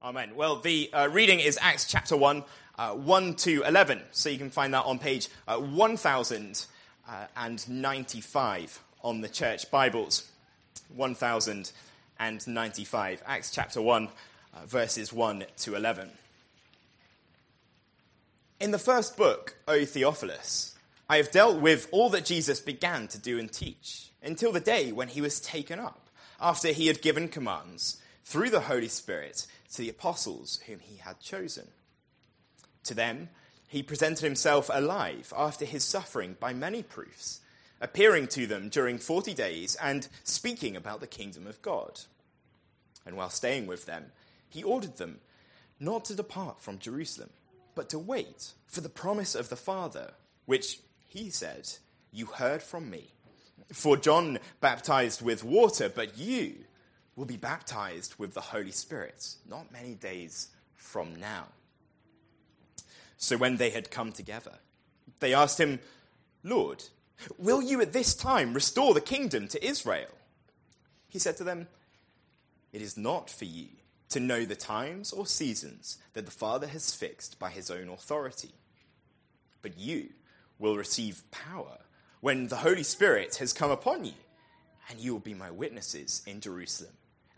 Amen. Well, the uh, reading is Acts chapter 1, uh, 1 to 11. So you can find that on page uh, 1095 on the church Bibles. 1095. Acts chapter 1, uh, verses 1 to 11. In the first book, O Theophilus, I have dealt with all that Jesus began to do and teach until the day when he was taken up, after he had given commands through the Holy Spirit to the apostles whom he had chosen. To them, he presented himself alive after his suffering by many proofs, appearing to them during 40 days and speaking about the kingdom of God. And while staying with them, he ordered them not to depart from Jerusalem, but to wait for the promise of the Father, which he said, You heard from me. For John baptized with water, but you will be baptized with the Holy Spirit not many days from now. So when they had come together, they asked him, Lord, will you at this time restore the kingdom to Israel? He said to them, It is not for you to know the times or seasons that the Father has fixed by his own authority, but you will receive power when the Holy Spirit has come upon you, and you will be my witnesses in Jerusalem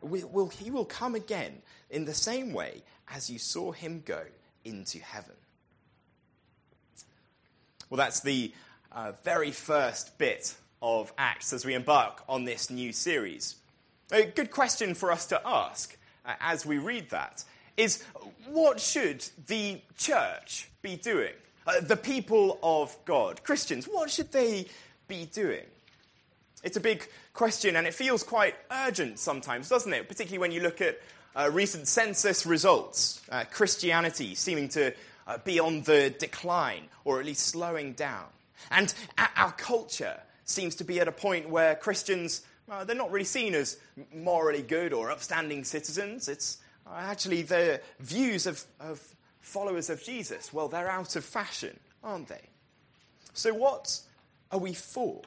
will, he will come again in the same way as you saw him go into heaven. Well, that's the uh, very first bit of Acts as we embark on this new series. A good question for us to ask uh, as we read that is what should the church be doing? Uh, the people of God, Christians, what should they be doing? It's a big question and it feels quite urgent sometimes, doesn't it? Particularly when you look at uh, recent census results, uh, Christianity seeming to uh, be on the decline or at least slowing down. And our culture seems to be at a point where Christians, they're not really seen as morally good or upstanding citizens. It's uh, actually the views of, of followers of Jesus. Well, they're out of fashion, aren't they? So, what are we for?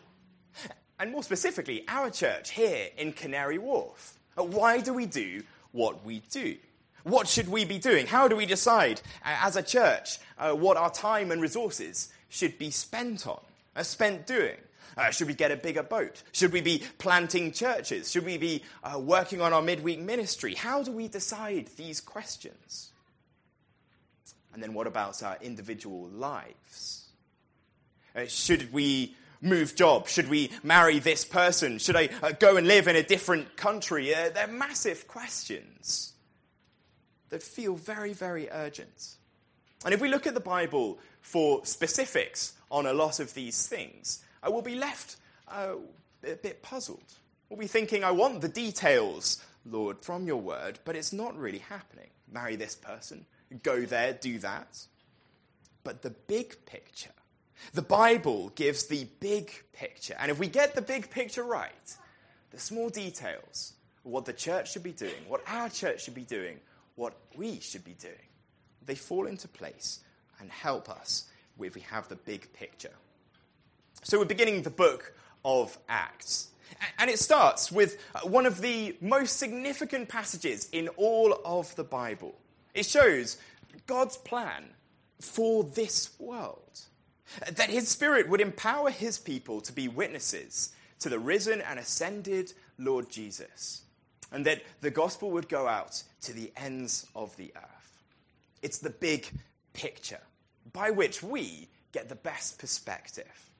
And more specifically, our church here in Canary Wharf. Uh, why do we do what we do? What should we be doing? How do we decide uh, as a church uh, what our time and resources should be spent on, uh, spent doing? Uh, should we get a bigger boat? Should we be planting churches? Should we be uh, working on our midweek ministry? How do we decide these questions? And then what about our individual lives? should we move job? Should we marry this person? Should I uh, go and live in a different country? Uh, they're massive questions that feel very, very urgent. And if we look at the Bible for specifics on a lot of these things, I will be left uh, a bit puzzled. We'll be thinking, I want the details, Lord, from your word, but it's not really happening. Marry this person, go there, do that. But the big picture the Bible gives the big picture. And if we get the big picture right, the small details what the church should be doing, what our church should be doing, what we should be doing, they fall into place and help us if we have the big picture. So we're beginning the book of Acts. And it starts with uh, one of the most significant passages in all of the Bible. It shows God's plan for this world that his spirit would empower his people to be witnesses to the risen and ascended Lord Jesus, and that the gospel would go out to the ends of the earth. It's the big picture by which we get the best perspective.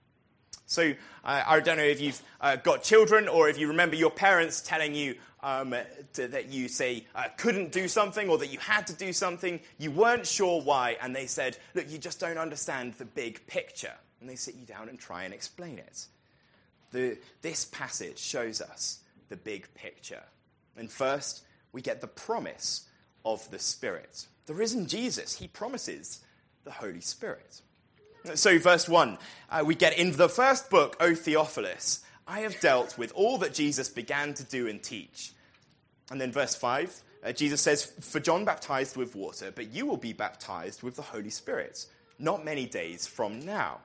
So uh, I don't know if you've uh, got children or if you remember your parents telling you um, to, that you say uh, couldn't do something or that you had to do something, you weren't sure why, and they said, "Look, you just don't understand the big picture," and they sit you down and try and explain it. The, this passage shows us the big picture, and first we get the promise of the Spirit. The risen Jesus, he promises the Holy Spirit. So, verse 1, uh, we get in the first book, O Theophilus, I have dealt with all that Jesus began to do and teach. And then verse 5, uh, Jesus says, For John baptized with water, but you will be baptized with the Holy Spirit, not many days from now.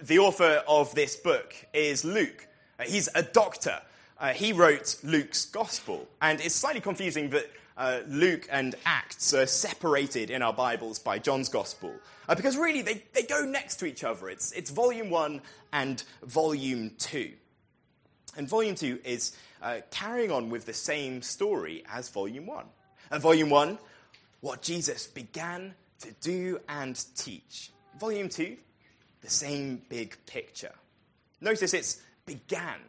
The author of this book is Luke. Uh, he's a doctor. Uh, he wrote Luke's gospel. And it's slightly confusing that uh, Luke and Acts are separated in our Bibles by John's Gospel. Uh, because really, they, they go next to each other. It's, it's volume one and volume two. And volume two is uh, carrying on with the same story as volume one. And volume one, what Jesus began to do and teach. Volume two, the same big picture. Notice it's began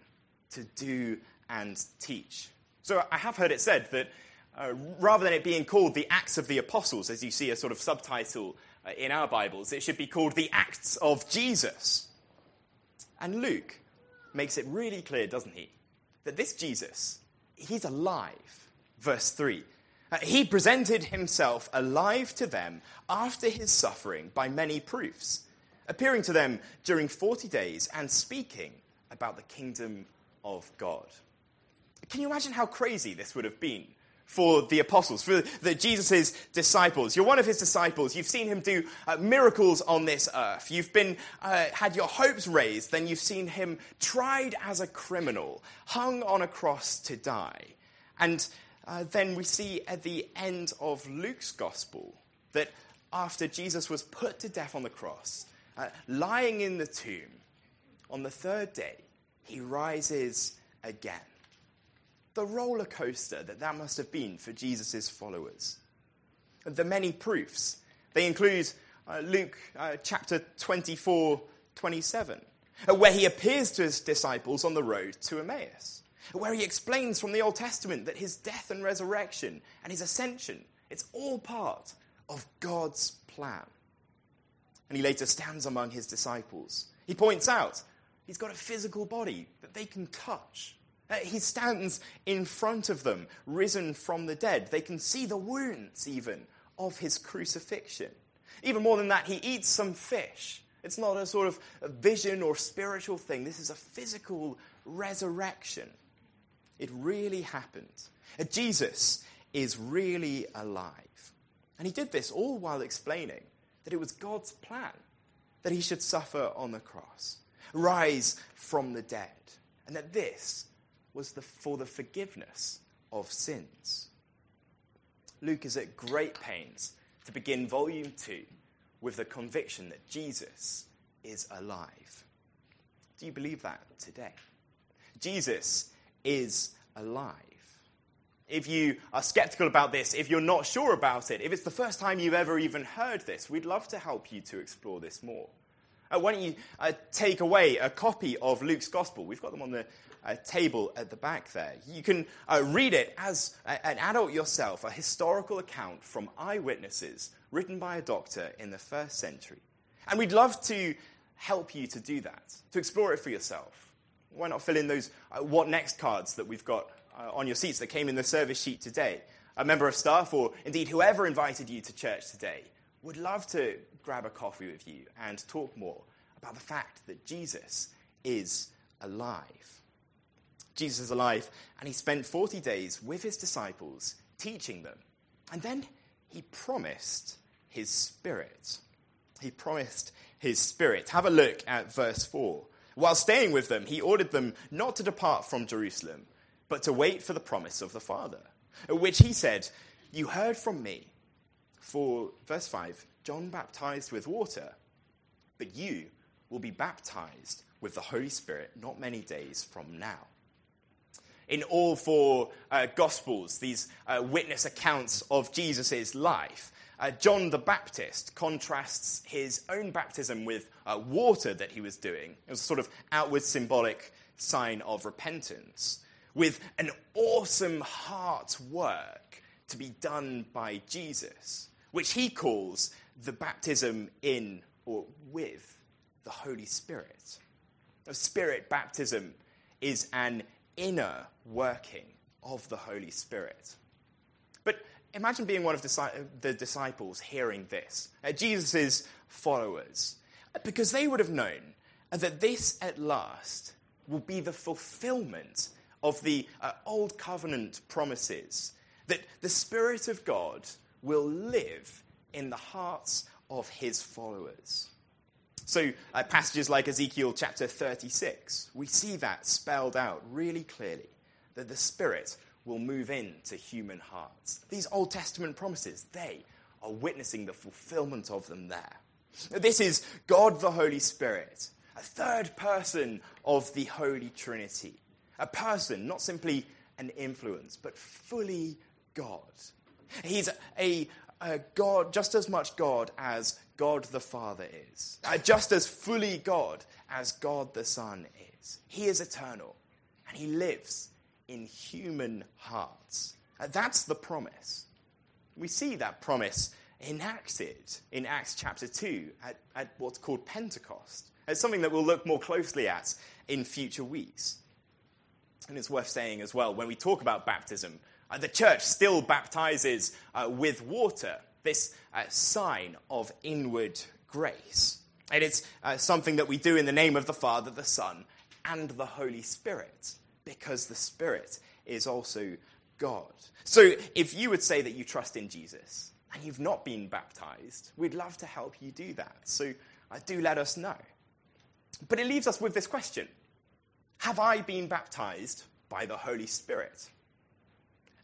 to do and teach. So I have heard it said that uh, rather than it being called the Acts of the Apostles, as you see a sort of subtitle uh, in our Bibles, it should be called the Acts of Jesus. And Luke makes it really clear, doesn't he, that this Jesus, he's alive. Verse 3. Uh, he presented himself alive to them after his suffering by many proofs, appearing to them during 40 days and speaking about the kingdom of God. Can you imagine how crazy this would have been for the apostles, for the Jesus' disciples. You're one of his disciples. You've seen him do uh, miracles on this earth. You've been, uh, had your hopes raised. Then you've seen him tried as a criminal, hung on a cross to die. And uh, then we see at the end of Luke's gospel that after Jesus was put to death on the cross, uh, lying in the tomb, on the third day, he rises again the roller coaster that that must have been for Jesus' followers. The many proofs. They include uh, Luke uh, chapter 24, 27, uh, where he appears to his disciples on the road to Emmaus, where he explains from the Old Testament that his death and resurrection and his ascension, it's all part of God's plan. And he later stands among his disciples. He points out he's got a physical body that they can touch. He stands in front of them, risen from the dead. They can see the wounds, even, of his crucifixion. Even more than that, he eats some fish. It's not a sort of vision or spiritual thing. This is a physical resurrection. It really happened. Uh, Jesus is really alive. And he did this all while explaining that it was God's plan that he should suffer on the cross, rise from the dead, and that this was the, for the forgiveness of sins. Luke is at great pains to begin volume 2 with the conviction that Jesus is alive. Do you believe that today? Jesus is alive. If you are skeptical about this, if you're not sure about it, if it's the first time you've ever even heard this, we'd love to help you to explore this more. Uh, why don't you uh, take away a copy of Luke's Gospel? We've got them on the uh, table at the back there. You can uh, read it as a, an adult yourself, a historical account from eyewitnesses written by a doctor in the first century. And we'd love to help you to do that, to explore it for yourself. Why not fill in those uh, what next cards that we've got uh, on your seats that came in the service sheet today? A member of staff, or indeed whoever invited you to church today, would love to grab a coffee with you and talk more about the fact that Jesus is alive. Jesus is alive, and he spent 40 days with his disciples teaching them. And then he promised his spirit. He promised his spirit. Have a look at verse 4. While staying with them, he ordered them not to depart from Jerusalem, but to wait for the promise of the Father, which he said, You heard from me. For, verse 5, John baptized with water, but you will be baptized with the Holy Spirit not many days from now in all four uh, Gospels, these uh, witness accounts of Jesus' life. Uh, John the Baptist contrasts his own baptism with uh, water that he was doing. It was a sort of outward symbolic sign of repentance, with an awesome heart work to be done by Jesus, which he calls the baptism in or with the Holy Spirit. A spirit baptism is an inner working of the Holy Spirit. But imagine being one of the disciples hearing this, uh, Jesus' followers, because they would have known that this at last will be the fulfillment of the uh, Old Covenant promises, that the Spirit of God will live in the hearts of his followers. So, uh, passages like Ezekiel chapter 36, we see that spelled out really clearly that the Spirit will move into human hearts. These Old Testament promises, they are witnessing the fulfillment of them there. This is God the Holy Spirit, a third person of the Holy Trinity. A person, not simply an influence, but fully God. He's a, a God, just as much God as God the Father is, uh, just as fully God as God the Son is. He is eternal, and He lives in human hearts. Uh, that's the promise. We see that promise enacted in Acts chapter 2 at, at what's called Pentecost. It's something that we'll look more closely at in future weeks. And it's worth saying as well, when we talk about baptism, uh, the church still baptizes uh, with water, this uh, sign of inward grace. And it's uh, something that we do in the name of the Father, the Son, and the Holy Spirit, because the Spirit is also God. So if you would say that you trust in Jesus and you've not been baptized, we'd love to help you do that. So uh, do let us know. But it leaves us with this question Have I been baptized by the Holy Spirit?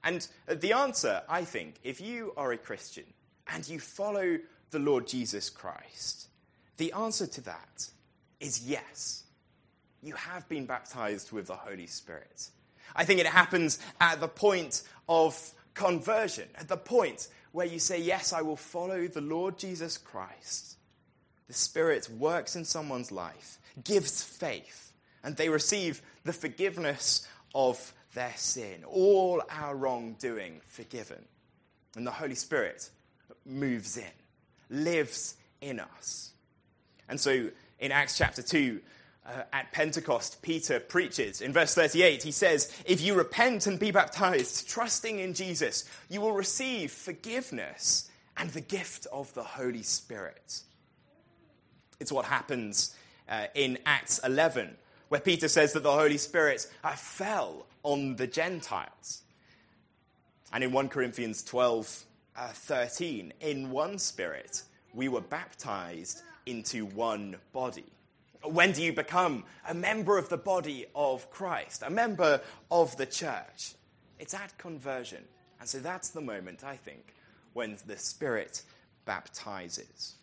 And the answer, I think, if you are a Christian and you follow the Lord Jesus Christ, the answer to that is yes. You have been baptized with the Holy Spirit. I think it happens at the point of conversion, at the point where you say, Yes, I will follow the Lord Jesus Christ. The Spirit works in someone's life, gives faith, and they receive the forgiveness of their sin, all our wrongdoing forgiven. And the Holy Spirit moves in, lives in us. And so in Acts chapter 2, uh, at Pentecost, Peter preaches. In verse 38, he says, If you repent and be baptized, trusting in Jesus, you will receive forgiveness and the gift of the Holy Spirit. It's what happens uh, in Acts 11 where Peter says that the Holy Spirit uh, fell on the Gentiles. And in 1 Corinthians 12 uh, 13, in one spirit, we were baptized into one body. When do you become a member of the body of Christ, a member of the church? It's at conversion. And so that's the moment, I think, when the Spirit baptizes.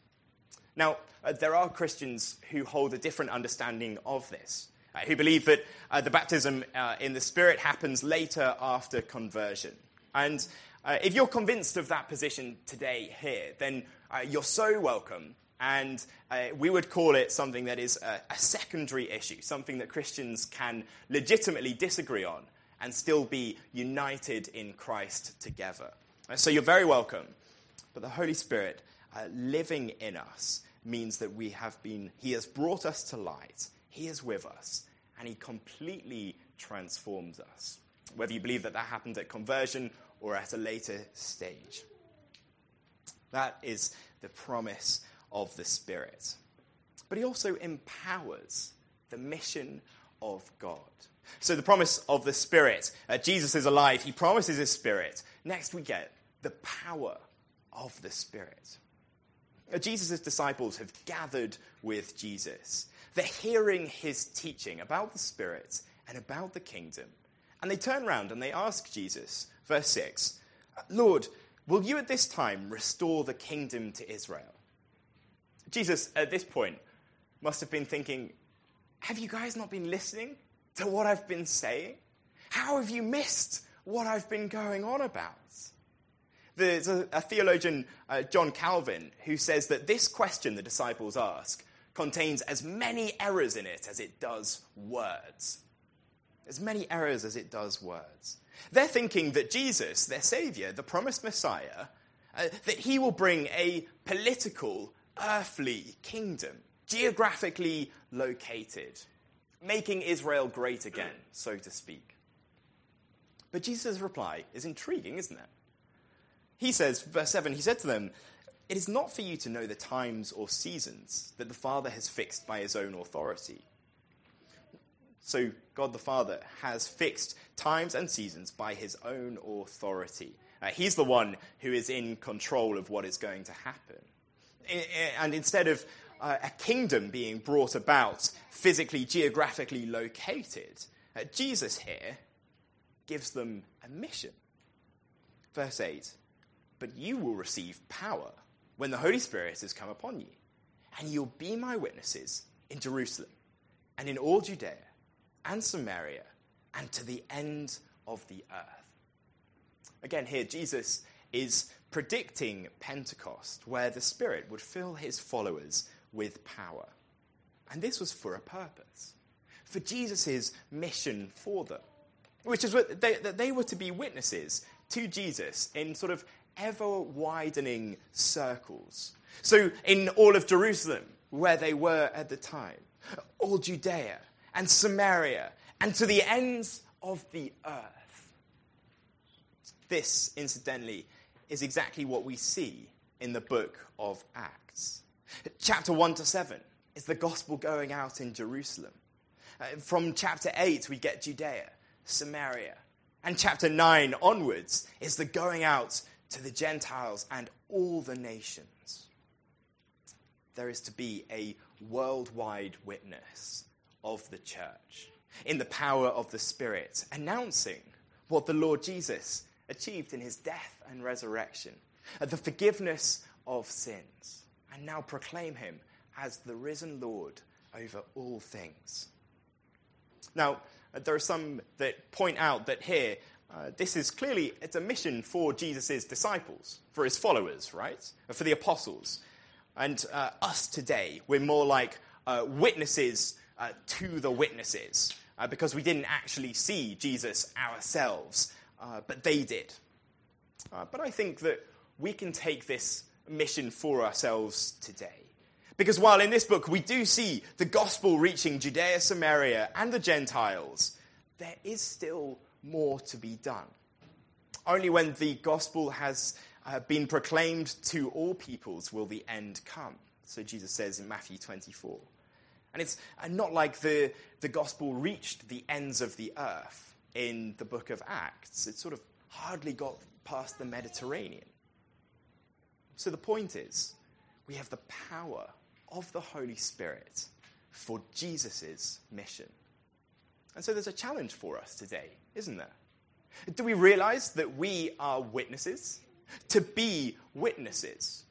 Now, uh, there are Christians who hold a different understanding of this uh, who believe that uh, the baptism uh, in the Spirit happens later after conversion. And uh, if you're convinced of that position today here, then uh, you're so welcome. And uh, we would call it something that is a, a secondary issue, something that Christians can legitimately disagree on and still be united in Christ together. So you're very welcome. But the Holy Spirit living in us means that we have been, He has brought us to light he is with us and He completely transforms us, whether you believe that that happened at conversion or at a later stage. That is the promise of the Spirit. But He also empowers the mission of God. So, the promise of the Spirit uh, Jesus is alive, He promises His Spirit. Next, we get the power of the Spirit. Uh, Jesus' disciples have gathered with Jesus. They're hearing his teaching about the Spirit and about the kingdom. And they turn around and they ask Jesus, verse 6, Lord, will you at this time restore the kingdom to Israel? Jesus, at this point, must have been thinking, Have you guys not been listening to what I've been saying? How have you missed what I've been going on about? There's a, a theologian, uh, John Calvin, who says that this question the disciples ask contains as many errors in it as it does words. As many errors as it does words. They're thinking that Jesus, their Savior, the promised Messiah, uh, that he will bring a political, earthly kingdom, geographically located, making Israel great again, so to speak. But Jesus' reply is intriguing, isn't it? He says, verse 7, he said to them, It is not for you to know the times or seasons that the Father has fixed by his own authority. So, God the Father has fixed times and seasons by his own authority. Uh, he's the one who is in control of what is going to happen. And instead of uh, a kingdom being brought about, physically, geographically located, uh, Jesus here gives them a mission. Verse 8 But you will receive power when the Holy Spirit has come upon you, and you'll be my witnesses in Jerusalem and in all Judea and Samaria and to the end of the earth. Again, here, Jesus is predicting Pentecost, where the Spirit would fill his followers with power. And this was for a purpose, for Jesus' mission for them, which is what they, that they were to be witnesses to Jesus in sort of ever widening circles. So, in all of Jerusalem, where they were at the time, all Judea and Samaria, and to the ends of the earth. This, incidentally, is exactly what we see in the book of Acts. Chapter 1 to 7 is the gospel going out in Jerusalem. Uh, from chapter 8, we get Judea, Samaria. And chapter 9 onwards is the going out to the Gentiles and all the nations. There is to be a worldwide witness of the church in the power of the Spirit, announcing what the Lord Jesus achieved in his death and resurrection, uh, the forgiveness of sins, and now proclaim him as the risen Lord over all things. Now, uh, there are some that point out that here, uh, this is clearly it's a mission for Jesus' disciples, for his followers, right? For the apostles. And uh, us today, we're more like uh, witnesses uh, to the witnesses uh, because we didn't actually see Jesus ourselves, uh, but they did. But I think that we can take this mission for ourselves today. Because while in this book we do see the gospel reaching Judea, Samaria, and the Gentiles, there is still more to be done. Only when the gospel has uh, been proclaimed to all peoples will the end come. So Jesus says in Matthew 24. And it's not like the, the gospel reached the ends of the earth in the book of Acts. It sort of hardly got past the Mediterranean. So the point is, we have the power of the Holy Spirit for Jesus' mission. And so there's a challenge for us today, isn't there? Do we realize that we are witnesses? To be witnesses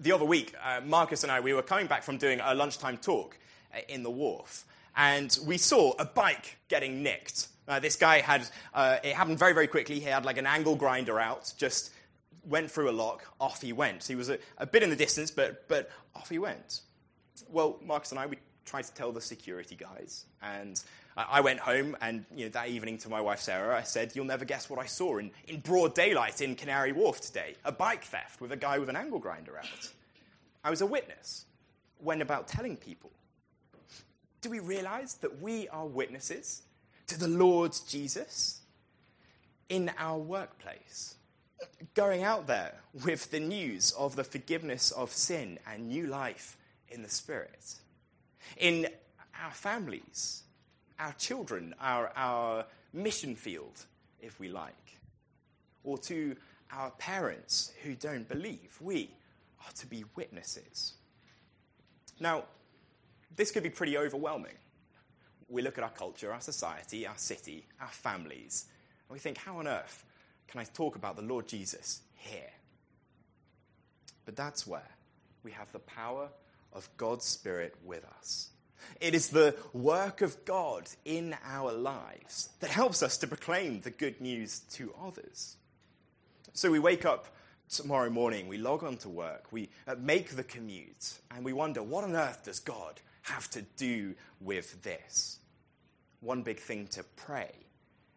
the other week, uh, Marcus and I, we were coming back from doing a lunchtime talk uh, in the wharf, and we saw a bike getting nicked. Uh, this guy had, uh, it happened very, very quickly. He had like an angle grinder out, just went through a lock, off he went. He was a, a bit in the distance, but, but off he went. Well, Marcus and I, we tried to tell the security guys, and I went home, and you know, that evening to my wife Sarah, I said, You'll never guess what I saw in, in broad daylight in Canary Wharf today a bike theft with a guy with an angle grinder out. I was a witness, went about telling people. Do we realize that we are witnesses to the Lord Jesus in our workplace? Going out there with the news of the forgiveness of sin and new life in the Spirit. In our families, our children, our, our mission field, if we like, or to our parents who don't believe. We are to be witnesses. Now, this could be pretty overwhelming. We look at our culture, our society, our city, our families, and we think, how on earth can I talk about the Lord Jesus here? But that's where we have the power of God's Spirit with us. It is the work of God in our lives that helps us to proclaim the good news to others. So we wake up tomorrow morning, we log on to work, we uh, make the commute, and we wonder, what on earth does God have to do with this? One big thing to pray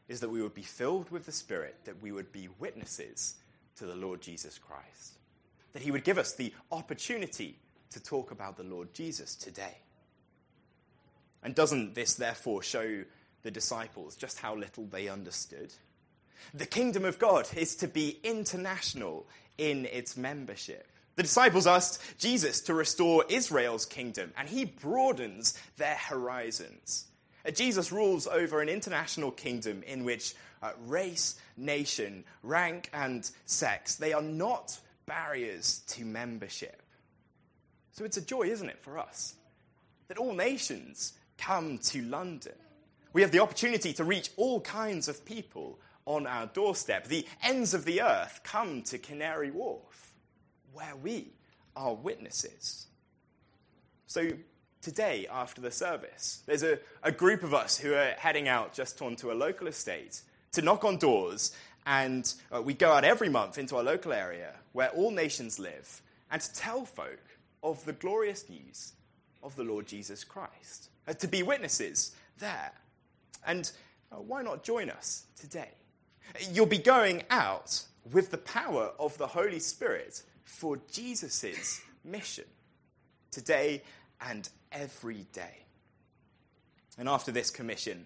is that we would be filled with the Spirit, that we would be witnesses to the Lord Jesus Christ, that He would give us the opportunity to talk about the Lord Jesus today. And doesn't this therefore show the disciples just how little they understood? The kingdom of God is to be international in its membership. The disciples asked Jesus to restore Israel's kingdom, and he broadens their horizons. Uh, Jesus rules over an international kingdom in which uh, race, nation, rank, and sex, they are not barriers to membership. So it's a joy, isn't it, for us, that all nations come to London. We have the opportunity to reach all kinds of people on our doorstep. The ends of the earth come to Canary Wharf, where we are witnesses. So today, after the service, there's a, a group of us who are heading out just onto a local estate to knock on doors, and uh, we go out every month into our local area where all nations live, and to tell folk of the glorious news of the Lord Jesus Christ, uh, to be witnesses there. And uh, why not join us today? You'll be going out with the power of the Holy Spirit for Jesus' mission today and every day. And after this commission,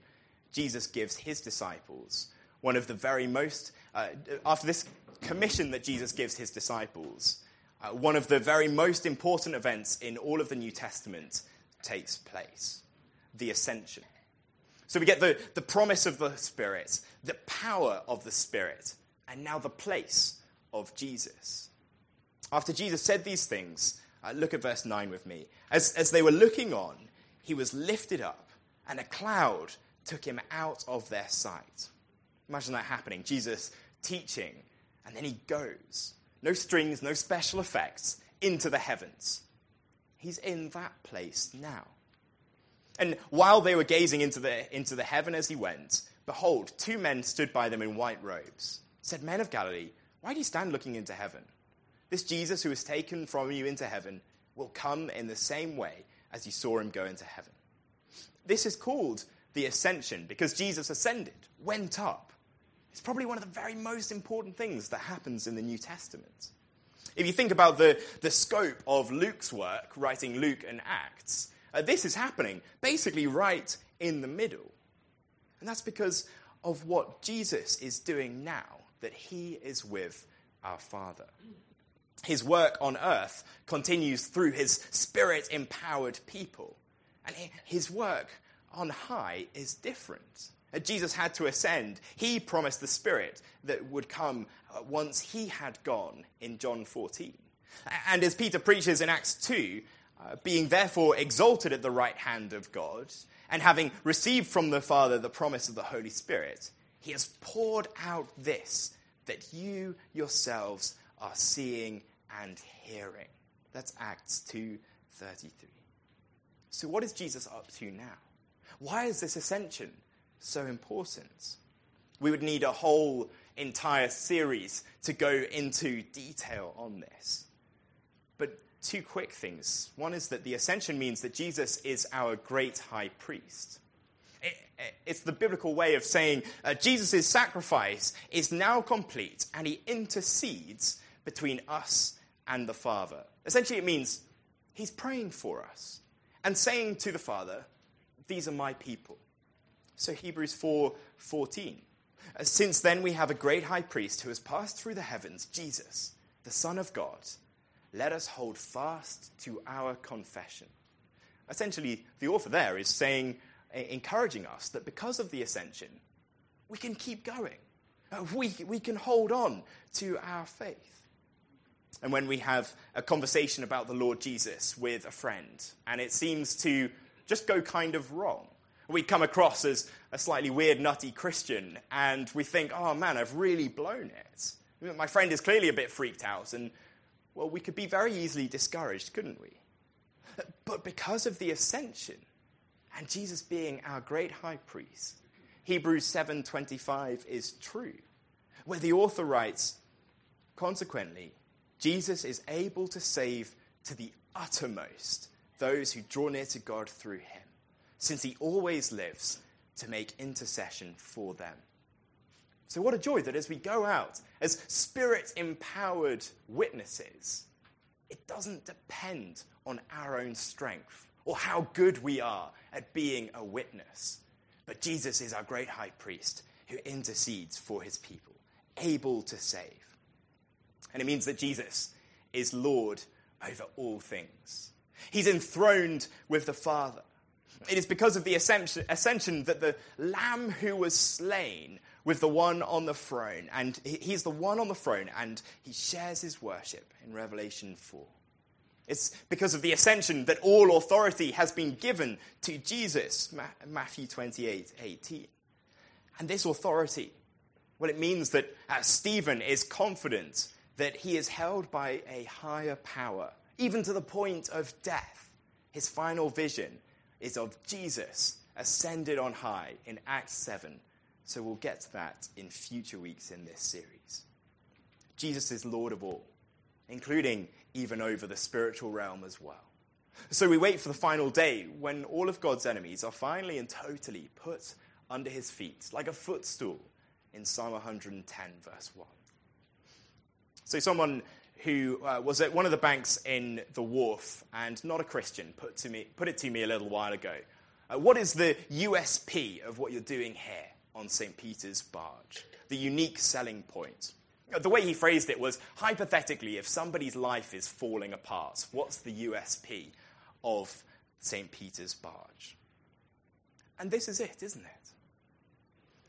Jesus gives his disciples one of the very most, uh, after this commission that Jesus gives his disciples, uh, one of the very most important events in all of the New Testament takes place the ascension. So we get the, the promise of the Spirit, the power of the Spirit, and now the place of Jesus. After Jesus said these things, uh, look at verse 9 with me. As, as they were looking on, he was lifted up, and a cloud took him out of their sight. Imagine that happening. Jesus teaching, and then he goes. No strings, no special effects, into the heavens. He's in that place now. And while they were gazing into the, into the heaven as he went, behold, two men stood by them in white robes. Said, Men of Galilee, why do you stand looking into heaven? This Jesus who was taken from you into heaven will come in the same way as you saw him go into heaven. This is called the ascension because Jesus ascended, went up. It's probably one of the very most important things that happens in the New Testament. If you think about the, the scope of Luke's work, writing Luke and Acts, uh, this is happening basically right in the middle. And that's because of what Jesus is doing now, that he is with our Father. His work on earth continues through his spirit empowered people. And his work on high is different. Jesus had to ascend. He promised the Spirit that would come uh, once he had gone in John 14. And as Peter preaches in Acts 2, uh, being therefore exalted at the right hand of God, and having received from the Father the promise of the Holy Spirit, he has poured out this that you yourselves are seeing and hearing. That's Acts 2:33. So what is Jesus up to now? Why is this ascension so important? We would need a whole entire series to go into detail on this. But two quick things. One is that the ascension means that Jesus is our great high priest. It's the biblical way of saying uh, Jesus' sacrifice is now complete and he intercedes between us and the Father. Essentially, it means he's praying for us and saying to the Father, These are my people. So Hebrews 4 14. Since then, we have a great high priest who has passed through the heavens, Jesus, the Son of God. Let us hold fast to our confession. Essentially, the author there is saying, encouraging us that because of the ascension, we can keep going. Uh, we, we can hold on to our faith. And when we have a conversation about the Lord Jesus with a friend, and it seems to just go kind of wrong, we come across as a slightly weird, nutty Christian, and we think, oh man, I've really blown it. My friend is clearly a bit freaked out, and well, we could be very easily discouraged, couldn't we? But because of the ascension and Jesus being our great high priest, Hebrews 7:25 is true, where the author writes, consequently, Jesus is able to save to the uttermost those who draw near to God through him since he always lives to make intercession for them. So, what a joy that as we go out as spirit empowered witnesses, it doesn't depend on our own strength or how good we are at being a witness. But Jesus is our great high priest who intercedes for his people, able to save. And it means that Jesus is Lord over all things. He's enthroned with the Father. It is because of the ascension that the Lamb who was slain with the one on the throne, and he's the one on the throne, and he shares his worship in Revelation 4. It's because of the ascension that all authority has been given to Jesus, Matthew 28 18. And this authority, well, it means that uh, Stephen is confident that he is held by a higher power, even to the point of death. His final vision is of Jesus ascended on high in Acts 7. So we'll get to that in future weeks in this series. Jesus is Lord of all, including even over the spiritual realm as well. So we wait for the final day when all of God's enemies are finally and totally put under his feet, like a footstool in Psalm 110, verse 1. So someone who uh, was at one of the banks in the wharf and not a Christian put, to me, put it to me a little while ago. Uh, what is the USP of what you're doing here on St. Peter's barge? The unique selling point. Uh, the way he phrased it was hypothetically, if somebody's life is falling apart, what's the USP of St. Peter's barge? And this is it, isn't it?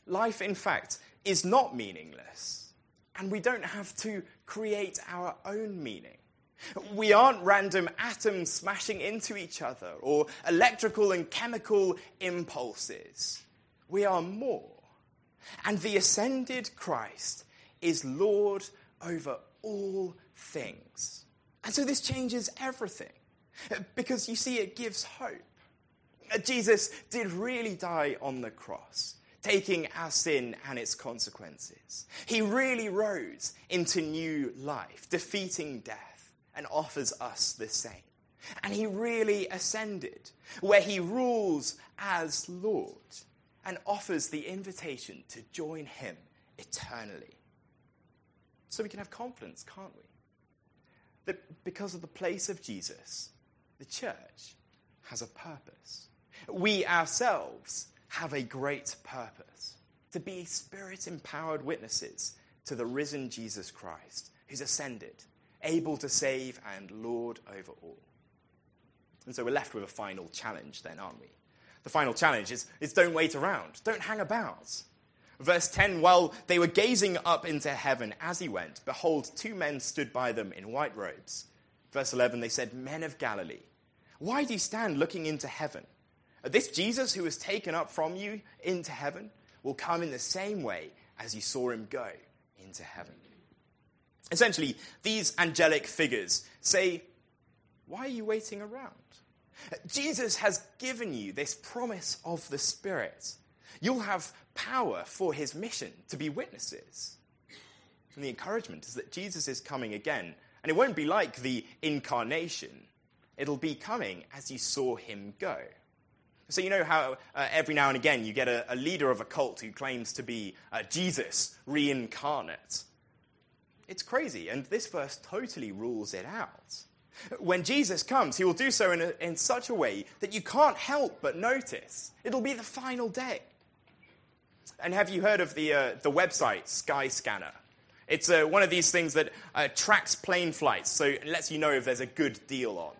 Life, in fact, is not meaningless and we don't have to create our own meaning. We aren't random atoms smashing into each other or electrical and chemical impulses. We are more. And the ascended Christ is Lord over all things. And so this changes everything. Because you see, it gives hope. Jesus did really die on the cross taking our sin and its consequences. He really rose into new life, defeating death, and offers us the same. And he really ascended, where he rules as Lord and offers the invitation to join him eternally. So we can have confidence, can't we? That because of the place of Jesus, the church has a purpose. We ourselves have a great purpose to be spirit empowered witnesses to the risen Jesus Christ, who's ascended, able to save and Lord over all. And so we're left with a final challenge, then, aren't we? The final challenge is, is don't wait around, don't hang about. Verse 10 While they were gazing up into heaven as he went, behold, two men stood by them in white robes. Verse 11 They said, Men of Galilee, why do you stand looking into heaven? This Jesus who was taken up from you into heaven will come in the same way as you saw him go into heaven. Essentially, these angelic figures say, Why are you waiting around? Jesus has given you this promise of the Spirit. You'll have power for his mission to be witnesses. And the encouragement is that Jesus is coming again. And it won't be like the incarnation, it'll be coming as you saw him go. So, you know how uh, every now and again you get a, a, leader of a cult who claims to be uh, Jesus reincarnate? It's crazy, and this verse totally rules it out. When Jesus comes, he will do so in, a, in such a way that you can't help but notice. It'll be the final day. And have you heard of the, uh, the website Skyscanner? It's uh, one of these things that uh, tracks plane flights, so it lets you know if there's a good deal on.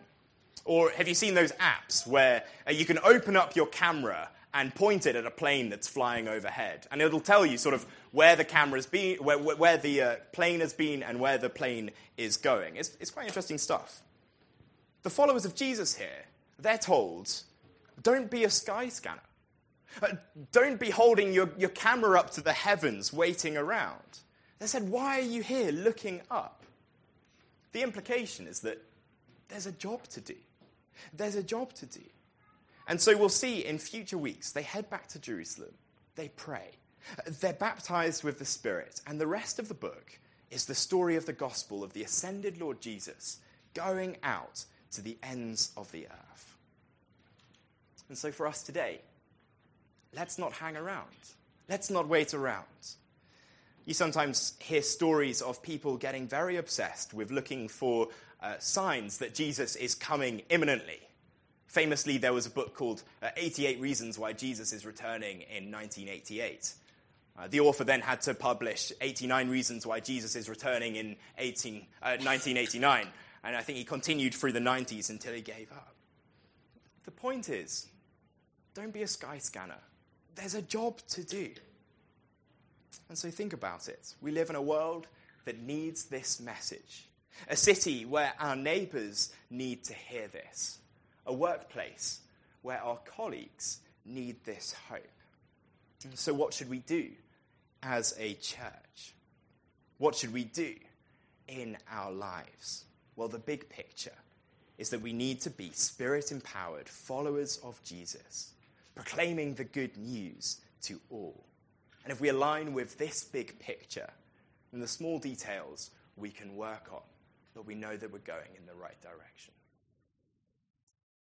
Or have you seen those apps where uh, you can open up your camera and point it at a plane that's flying overhead? And it'll tell you sort of where the camera's been, where, where the uh, plane has been, and where the plane is going. It's, it's quite interesting stuff. The followers of Jesus here, they're told, don't be a sky scanner. Uh, don't be holding your, your camera up to the heavens waiting around. They said, Why are you here looking up? The implication is that there's a job to do. There's a job to do. And so we'll see in future weeks, they head back to Jerusalem, they pray, they're baptized with the Spirit, and the rest of the book is the story of the gospel of the ascended Lord Jesus going out to the ends of the earth. And so for us today, let's not hang around. Let's not wait around. You sometimes hear stories of people getting very obsessed with looking for uh, signs that Jesus is coming imminently. Famously, there was a book called uh, 88 Reasons Why Jesus is Returning in 1988. Uh, the author then had to publish 89 reasons why Jesus is returning in 18, uh, 1989, and I think he continued through the 90s until he gave up. The point is, don't be a sky scanner. There's a job to do. And so think about it. We live in a world that needs this message, a city where our neighbors need to hear this, a workplace where our colleagues need this hope. So, what should we do as a church? What should we do in our lives? Well, the big picture is that we need to be spirit empowered followers of Jesus, proclaiming the good news to all. And if we align with this big picture, then the small details we can work on, but we know that we're going in the right direction.